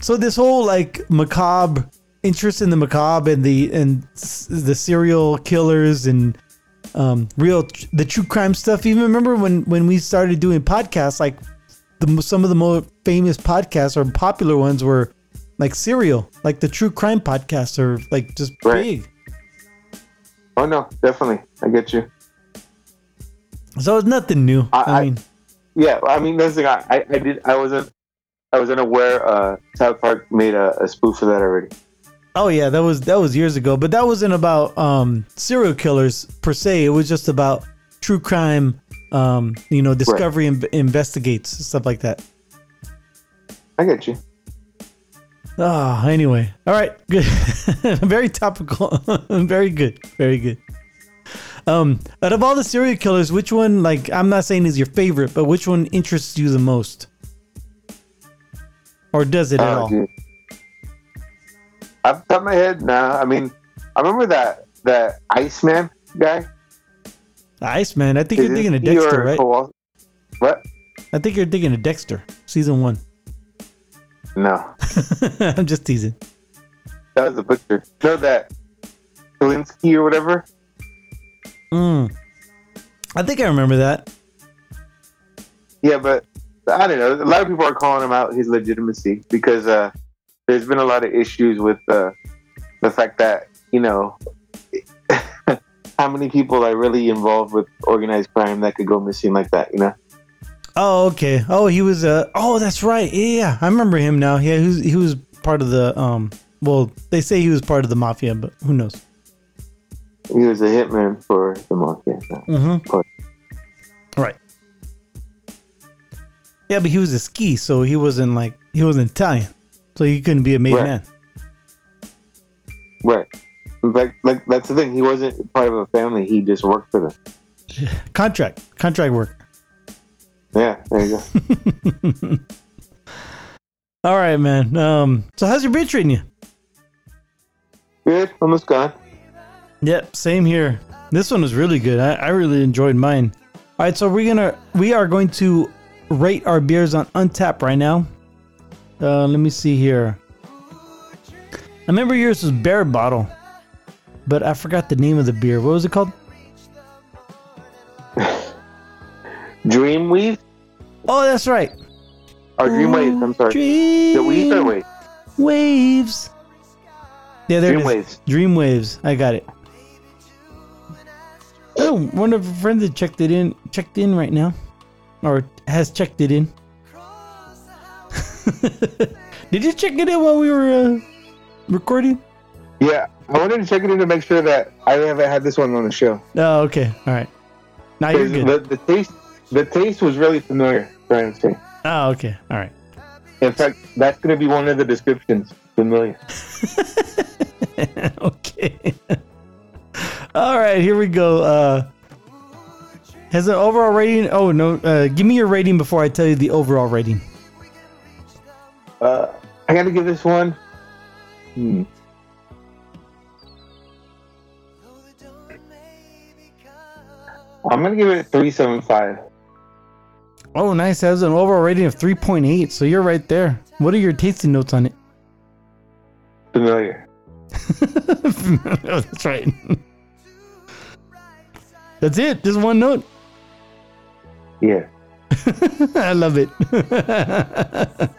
so this whole like macabre interest in the macabre and the and the serial killers and um real the true crime stuff. Even remember when when we started doing podcasts, like the some of the more famous podcasts or popular ones were like serial, like the true crime podcasts are like just Right. big. Oh no, definitely. I get you. So it's nothing new. I, I- I- mean, Yeah, I mean that's the thing. I, I, did. I wasn't. I was unaware. Uh, South Park made a, a spoof of that already. oh yeah, that was that was years ago. But that wasn't about um, serial killers per se. It was just about true crime. Um, you know, Discovery in- investigates stuff like that. I get you. Ah, anyway, all right, good. very topical. very good. Very good. Um, out of all the serial killers, which one, like, I'm not saying is your favorite, but which one interests you the most, or does it at Oh, all? dude. Off the top of my head, nah. I mean, I remember that that Iceman guy. Iceman. I think you're thinking of Dexter, right? Kowal- What? I think you're thinking of Dexter, season one. No, I'm just teasing. that was the butcher. No, that Kalinsky or whatever. Mm. I think I remember that. Yeah, but I don't know. A lot of people are calling him out his legitimacy because uh, there's been a lot of issues with uh, the fact that you know how many people are really involved with organized crime that could go missing like that. You know. Oh, okay. Oh, he was. Uh. Oh, that's right. Yeah. I remember him now. Yeah, he was. He was part of the. Um. Well, they say he was part of the mafia, but who knows? He was a hitman for the mafia. Mm-hmm. Right. Yeah, but he was a ski, so he wasn't like he wasn't Italian, so he couldn't be a made Right. man. Right. Like, like that's the thing. He wasn't part of a family. He just worked for them. Contract, contract work. Yeah, there you go. All right, man. Um. So how's your beer treating you? Good. Almost gone. Yep, same here. This one was really good. I, I really enjoyed mine. All right, so we're gonna we are going to rate our beers on Untappd right now. Uh, let me see here. I remember yours was Barebottle, but I forgot the name of the beer. What was it called? Dream Dreamweave Oh, that's right. or Dreamwaves. I'm sorry. Dream The weave or wave? waves. Yeah, there it is. Dreamwaves. Dream waves. I got it. Oh, one of our friends that checked it in checked in right now, or has checked it in. Did you check it in while we were uh, recording? Yeah, I wanted to check it in to make sure that I haven't had this one on the show. Oh, okay. All right. Now you're good. The, the taste, the taste was really familiar. To. Oh, okay. All right. In fact, that's going to be one of the descriptions. Familiar. okay. All right, here we go. Uh, has an overall rating? Oh no! Uh, give me your rating before I tell you the overall rating. Uh, I got to give this one. Hmm. I'm gonna give it three seven five. Oh, nice. It has an overall rating of 3.8. So you're right there. What are your tasting notes on it? Familiar. oh, that's right. that's it. Just one note. Yeah. I love it.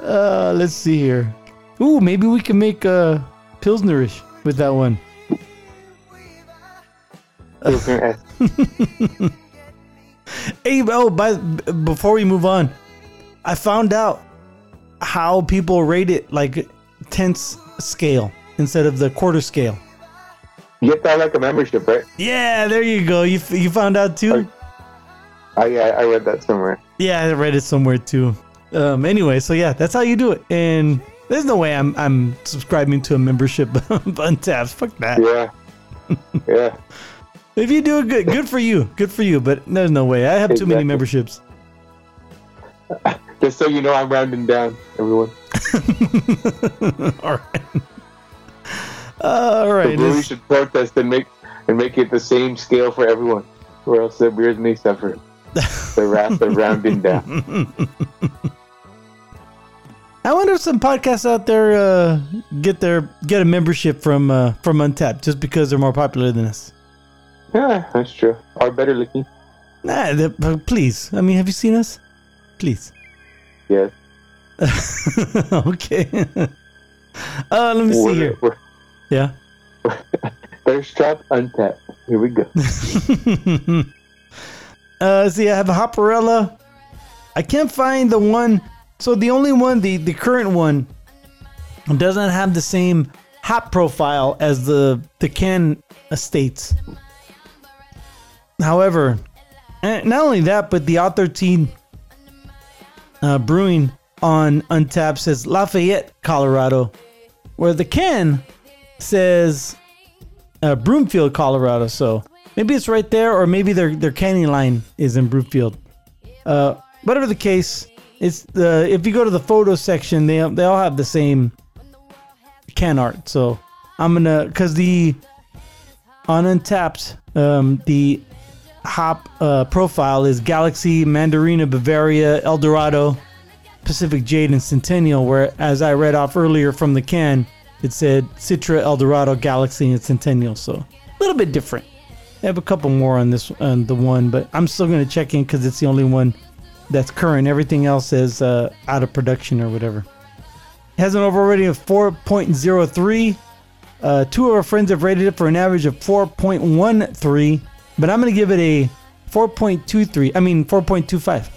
uh, let's see here. Ooh, maybe we can make uh, Pilsnerish with that one. Hey, oh, by before we move on, I found out how people rate it like tenths scale instead of the quarter scale. You get that like a membership, right? Yeah, there you go. You you found out too. I yeah, I read that somewhere. Yeah, I read it somewhere too. Um, anyway, so yeah, that's how you do it. And there's no way I'm I'm subscribing to a membership on tabs. Fuck that. Yeah. yeah. If you do it good, good for you. Good for you. But there's no way. I have too many memberships. Just so you know, I'm rounding down, everyone. All right. All The brewery should protest and make and make it the same scale for everyone, or else the beers may suffer the wrath of rounding down. I wonder if some podcasts out there uh, get their get a membership from uh, from Untappd just because they're more popular than us. Yeah, that's true. Or better looking. Nah, please. I mean, have you seen us? Please. Yes. okay. uh, let me see We're- here. we're- Yeah. Thirst trap untapped. Here we go. uh, see, I have a Hopperella. I can't find the one. So the only one, the the current one, doesn't have the same hop profile as the the can estates. However, eh, not only that, but the R13 uh, brewing on Untappd says Lafayette, Colorado, where the can says uh, Broomfield, Colorado. So maybe it's right there, or maybe their their canning line is in Broomfield. Uh, whatever the case, it's the if you go to the photo section, they they all have the same can art. So I'm gonna because the on Untappd, um, the hop uh, profile is Galaxy, Mandarina, Bavaria, Eldorado, Pacific Jade, and Centennial. Where, as I read off earlier from the can, it said Citra, Eldorado, Galaxy, and Centennial. So a little bit different. I have a couple more on this on the one, but I'm still gonna check in because it's the only one that's current. Everything else is uh, out of production or whatever. It has an overall rating of 4.03. Uh, two of our friends have rated it for an average of 4.13, but I'm gonna give it a 4.23. I mean 4.25.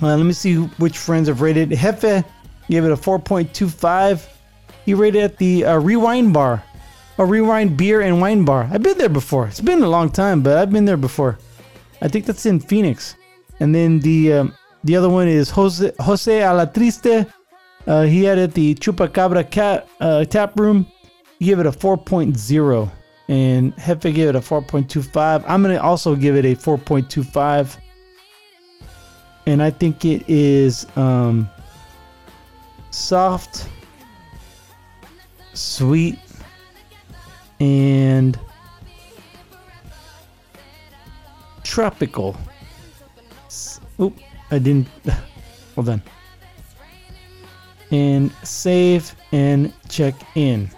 Uh, let me see which friends have rated. Hefe gave it a 4.25. He rated at the uh, Rewind Bar, a Rewind Beer and Wine Bar. I've been there before. It's been a long time, but I've been there before. I think that's in Phoenix. And then the um, the other one is Jose Jose Alatriste. Uh, he had it at the Chupacabra cat, uh, tap room. He gave it a 4.0, and Hefe gave it a 4.25. I'm gonna also give it a 4.25, and I think it is um, soft, sweet, and tropical. Oop, I didn't. Hold on. And save and check in.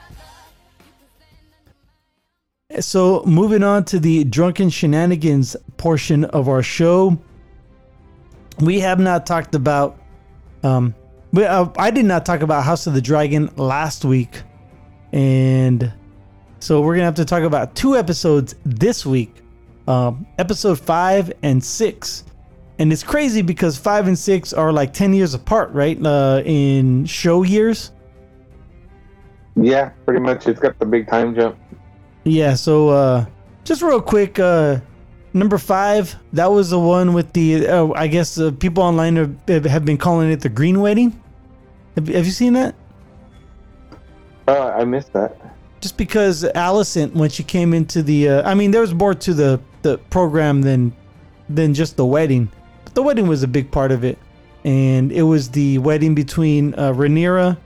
So, moving on to the drunken shenanigans portion of our show, we have not talked about. Um, uh, I did not talk about House of the Dragon last week, and so we're gonna have to talk about two episodes this week, um, episode five and six. And it's crazy because five and six are like ten years apart, right? Uh, in show years. Yeah, pretty much. It's got the big time jump. Yeah, so uh just real quick, uh number 5, that was the one with the uh, I guess uh, people online have, have been calling it the green wedding. Have, have you seen that? Oh, I missed that. Just because Alicent when she came into the uh, I mean there was more to the the program than than just the wedding. But the wedding was a big part of it. And it was the wedding between uh Rhaenyra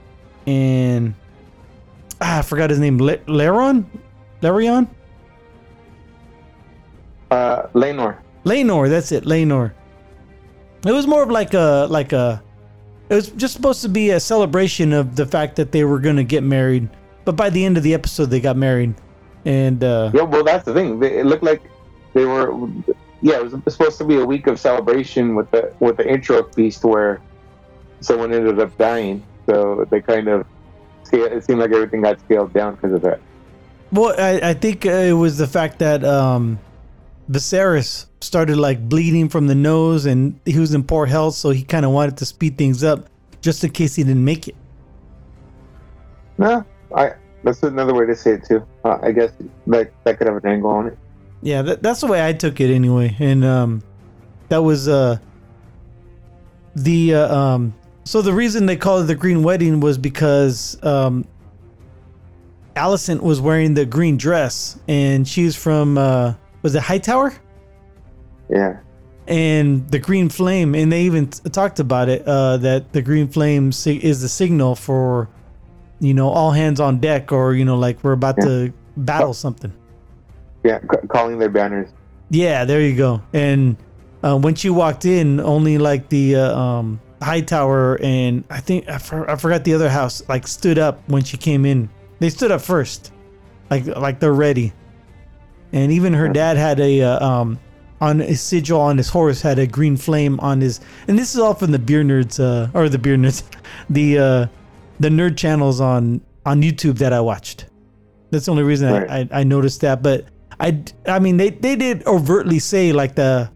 and ah, I forgot his name, Le- Laron? Larion? Uh, Laenor. Laenor, that's it, Laenor. It was more of like a like a it was just supposed to be a celebration of the fact that they were gonna get married. But by the end of the episode they got married. And uh Yeah, well, that's the thing. It looked like they were. Yeah, it was supposed to be a week of celebration with the with the intro feast where someone ended up dying. So they kind of it seemed like everything got scaled down because of that. well I, I think uh, it was the fact that um Viserys started like bleeding from the nose and he was in poor health, so he kind of wanted to speed things up just in case he didn't make it. No, I. That's another way to say it too. Uh, I guess that that could have an angle on it. Yeah, that, that's the way I took it anyway. And um, that was uh, the uh, um, so the reason they called it the Green Wedding was because um, Alicent was wearing the green dress, and she's from uh, was it Hightower? Yeah. and the green flame and they even t- talked about it uh, that the green flame si- is the signal for you know all hands on deck or you know like we're about to battle something Yeah, c- calling their banners. Yeah, there you go. And uh, when she walked in, only like the uh, um, high tower and I think I, for, I forgot the other house like stood up when she came in. They stood up first, like like they're ready. And even her dad had a uh, um on his sigil on his horse had a green flame on his. And this is all from the beer nerds uh, or the beer nerds, the uh, the nerd channels on on YouTube that I watched. That's the only reason Right. I, I, I noticed that. But I, I mean, they, they did overtly say like the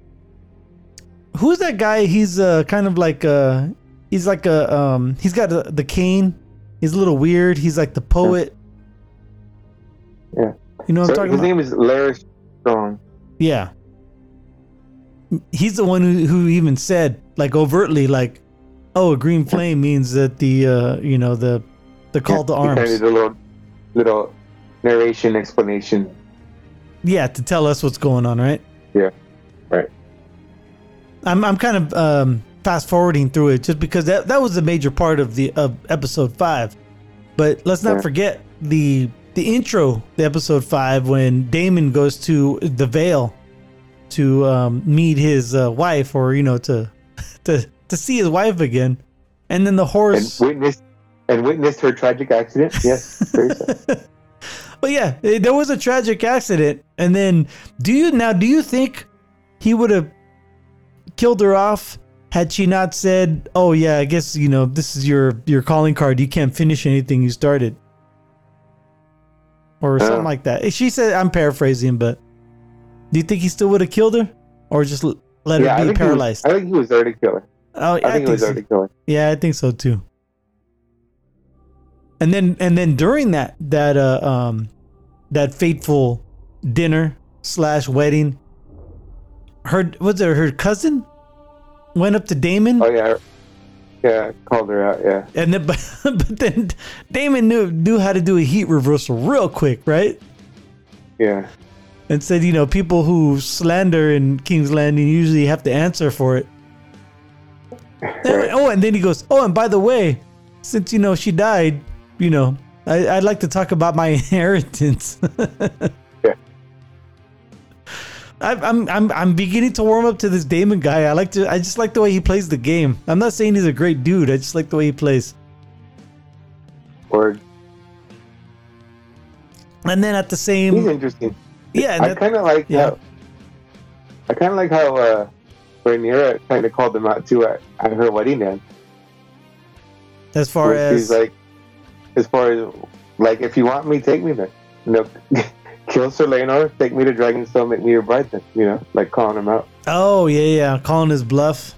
who's that guy? He's uh kind of like uh he's like a um he's got the, the cane. He's a little weird. He's like the poet. Yeah. You know what So I'm talking his about? name is Larys Strong. Yeah. He's the one who, who even said like overtly like, oh, a green flame means that the uh you know the the call to kind of arms. did a little, little narration explanation. Yeah, to tell us what's going on, right? Yeah, right. I'm I'm kind of um, fast forwarding through it just because that that was a major part of the of episode five. But let's not Yeah. forget the the intro, the episode five, when Daemon goes to the Vale to um, meet his uh, wife, or you know, to to to see his wife again, and then the And horse. witnessed and witnessed her tragic accident. Yes. But yeah, eh, there was a tragic accident, and then do you now? Do you think he would have killed her off had she not said, "Oh yeah, I guess you know this is your your calling card. You can't finish anything you started," or something Uh. like that? She said, "I'm paraphrasing, but do you think he still would have killed her, or just let yeah, her be think, he was, paralyzed?" I think he was already killer. oh, I think he was so. already killer. Yeah, I think so too. And then and then during that that uh um that fateful dinner slash wedding, her was it her cousin went up to Daemon Oh yeah, yeah, called her out. Yeah, and then but, but then Daemon knew knew how to do a heat reversal real quick, right? yeah, And said, you know, people who slander in King's Landing usually have to answer for it. And- oh, and then he goes, oh, and by the way, since you know she died, you know, I, I'd like to talk about my inheritance. Yeah. I, I'm I'm I'm beginning to warm up to this Daemon guy. I like to. I just like the way he plays the game. I'm not saying he's a great dude. I just like the way he plays. or And then at the same, he's interesting. yeah, and I kind of like yeah. how I kind of like how uh, Rhaenyra kind of called them out too at, at her wedding dance. as far as she's like, as far as like, if you want me, take me there. Know, kill Sir Laenor, take me to Dragonstone, make me your bride. Then you know, like calling him out. Oh yeah, yeah, calling his bluff.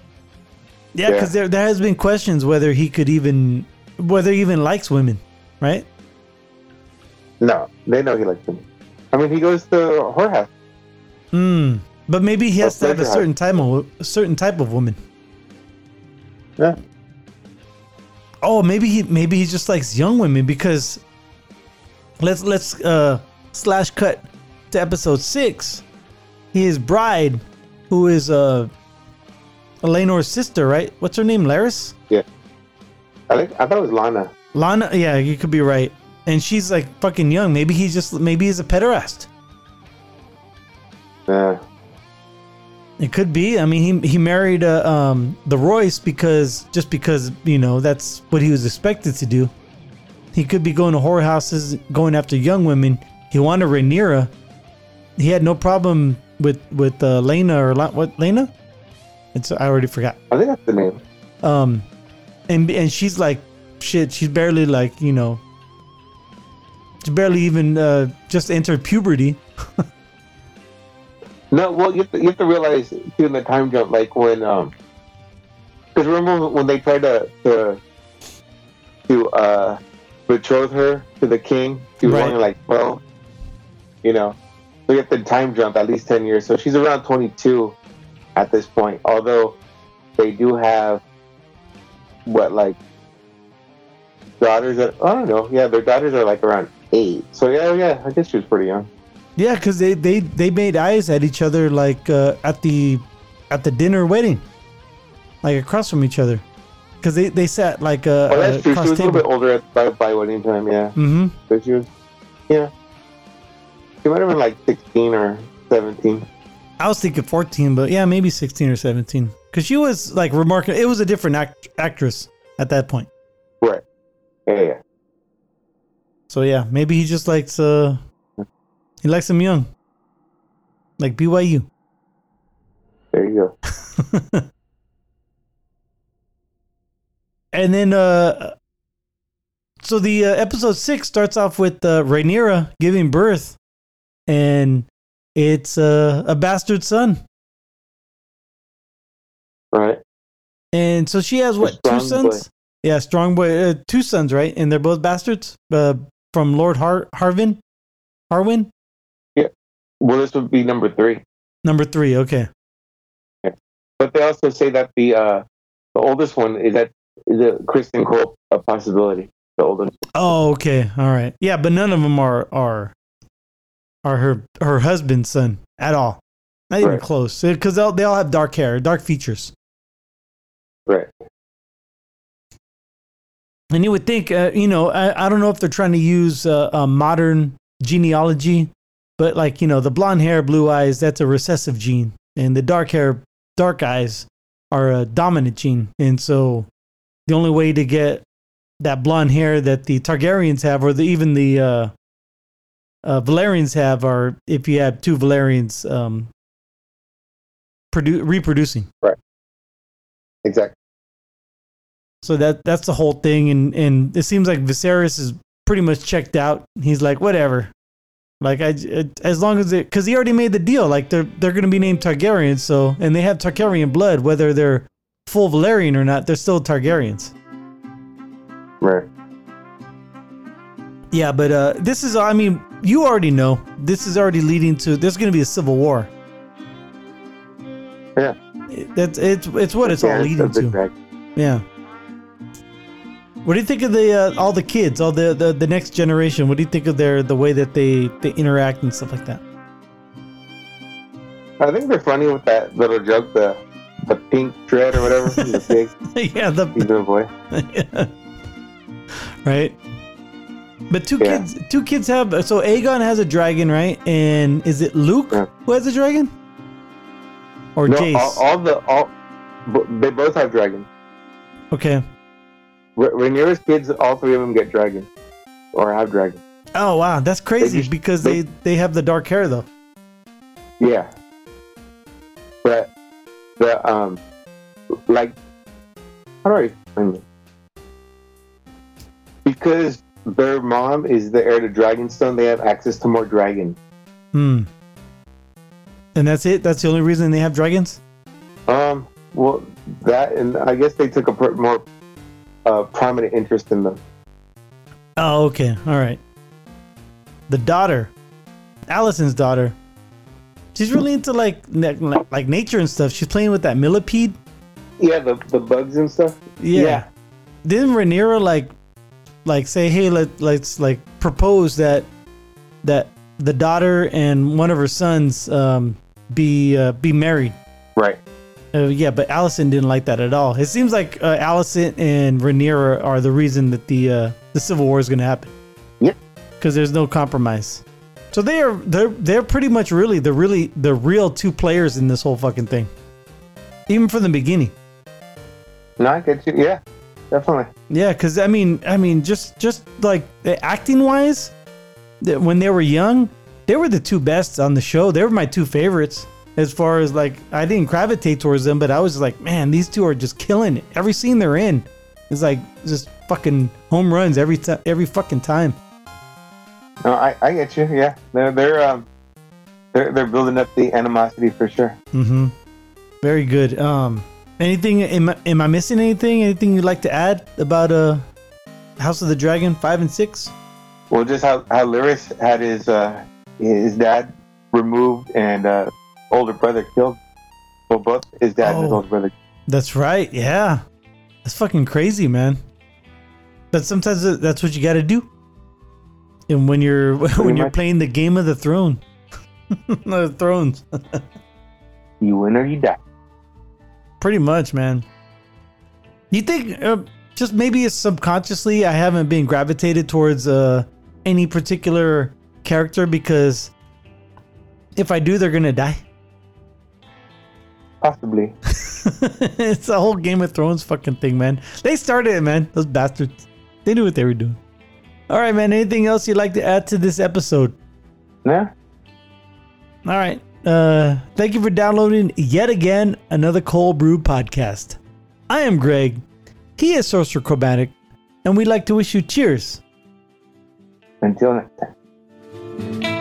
Yeah, Yeah. because there there has been questions whether he could even whether he even likes women, right? No, they know he likes them. I mean, he goes to whorehouse. Hmm. But maybe he has to have a certain type of a certain type of woman. Yeah. Oh, maybe he maybe he just likes young women because let's let's uh slash cut to episode six. His bride, who is uh Laenor's sister, right? What's her name? Laris? I think I thought it was Lana. Lana, yeah, you could be right. And she's like fucking young. Maybe he's just maybe he's a pederast. Yeah. It could be. I mean, he he married uh, um the Royce because just because you know that's what he was expected to do. He could be going to whorehouses, going after young women. He wanted Rhaenyra. He had no problem with with uh, Lena or La- what Lena? It's I already forgot. I think that's the name. Um, and and she's like, shit. She's barely like you know. She barely even uh, just entered puberty. No, well, you have to, you have to realize too in the time jump, like when um, because remember when they tried to to to uh betroth her to the king, she was Right. only like twelve. You know, you have to time jump at least ten years. So she's around twenty two at this point. Although they do have what like daughters that I don't know. Yeah, their daughters are like around eight. So yeah, yeah, I guess she was pretty young. Yeah, because they, they they made eyes at each other like uh, at the at the dinner wedding, like across from each other, because they, they sat like uh, Oh, that's true. She was a little bit older at, by, by wedding time. Yeah. Mm-hmm. So she was, yeah. She might have been like 16 or 17. I was thinking 14, but yeah, maybe 16 or 17. Because she was like remarkable. It was a different act- actress at that point. Right. Yeah, yeah. So yeah, maybe he just likes uh he likes him young. Like BYU. There you go. And then uh so the uh, episode 6 starts off with uh Rhaenyra giving birth and it's uh, a bastard son. Right. And so she has what, two sons? Yeah, strong boy, uh, two sons, right? And they're both bastards uh, from Lord Har- Harvin, Harwin, Yeah. Well, this would be number three. number three. Okay, But they also say that the uh, the oldest one is that the Criston Cole a possibility. The oldest. Oh, okay. All right. Yeah, but none of them are are are her her husband's son at all. Not even Right. close. Because they they all have dark hair, dark features. Right. And you would think, uh, you know, I, I don't know if they're trying to use uh, a modern genealogy, but like you know, the blonde hair, blue eyes, that's a recessive gene, and the dark hair, dark eyes are a dominant gene. And so, the only way to get that blonde hair that the Targaryens have, or the, even the uh, uh, Valyrians have, are if you have two Valyrians um, produ- reproducing. Right. Exactly. So that that's the whole thing, and and it seems like Viserys is pretty much checked out. He's like, whatever. Like I, it, as long as it, because he already made the deal. Like they're they're gonna be named Targaryens, so and they have Targaryen blood, whether they're full Valyrian or not, they're still Targaryens. Right. Yeah, but uh, this is, I mean, you already know this is already leading to there's gonna be a civil war. Yeah. That's it's it's what it's all leading to. Yeah. What do you think of the uh, all the kids, all the, the the next generation? What do you think of their the way that they they interact and stuff like that? I think they're funny with that little joke, the the pink dread or whatever, the pig. yeah, the a boy. right. But two Yeah. kids, two kids have. So Aegon has a dragon, right? And is it Luke Yeah. who has a dragon, or No, Jace? all, all the all, they both have dragons. okay. Ra- Rhaenyra's kids, all three of them get dragons, or have dragons. Oh wow, that's crazy just- because they- they they have the dark hair though. Yeah. But the um, like, how do I explain it? Because their mom is the heir to Dragonstone, they have access to more dragons. Hmm. And that's it. That's the only reason they have dragons. Um, well, that and I guess they took a pr- more uh, prominent interest in them. Oh, okay. All right. The daughter, Alicent's daughter. She's really into like na- like nature and stuff. She's playing with that millipede. Yeah, the the bugs and stuff. Yeah. Yeah. Didn't Rhaenyra like like say, hey, let let's like propose that that the daughter and one of her sons um, be uh, be married. Right. Uh, yeah, but Alicent didn't like that at all. It seems like uh, Alicent and Rhaenyra are the reason that the uh, the civil war is going to happen. Yep. Because there's no compromise. So they are they're they're pretty much really the really the real two players in this whole fucking thing. Even from the beginning. No, I get you. Yeah, definitely. Yeah, because I mean, I mean, just just like acting wise, when they were young, they were the two best on the show. They were my two favorites. As far as like, I didn't gravitate towards them, but I was like, man, these two are just killing it. Every scene they're in is like just fucking home runs every time, every fucking time. No, I, I get you. Yeah, they're they're um they're they're building up the animosity for sure. Mm-hmm. Very good. Um, anything? Am I, am I missing anything? Anything you'd like to add about uh, House of the Dragon five and six? Well, just how how Larys had his uh his dad removed and uh older brother killed. Well, both his dad and his Oh. older brother. That's right. Yeah. That's fucking crazy, man. But sometimes that's what you got to do. And when you're when you're much. playing the game of the throne, the thrones, You win or you die. Pretty much, man. You think uh, just maybe it's subconsciously I haven't been gravitated towards uh, any particular character because If I do, they're gonna die. Possibly. it's a whole Game of Thrones fucking thing, man. They started it, man. Those bastards. They knew what they were doing. All right, man. Anything else you'd like to add to this episode? Yeah. All right. Uh, thank you for downloading yet again another Cold Brew podcast. I am Greg. He is Sorcerer Chromatic, and we'd like to wish you cheers. Until next time.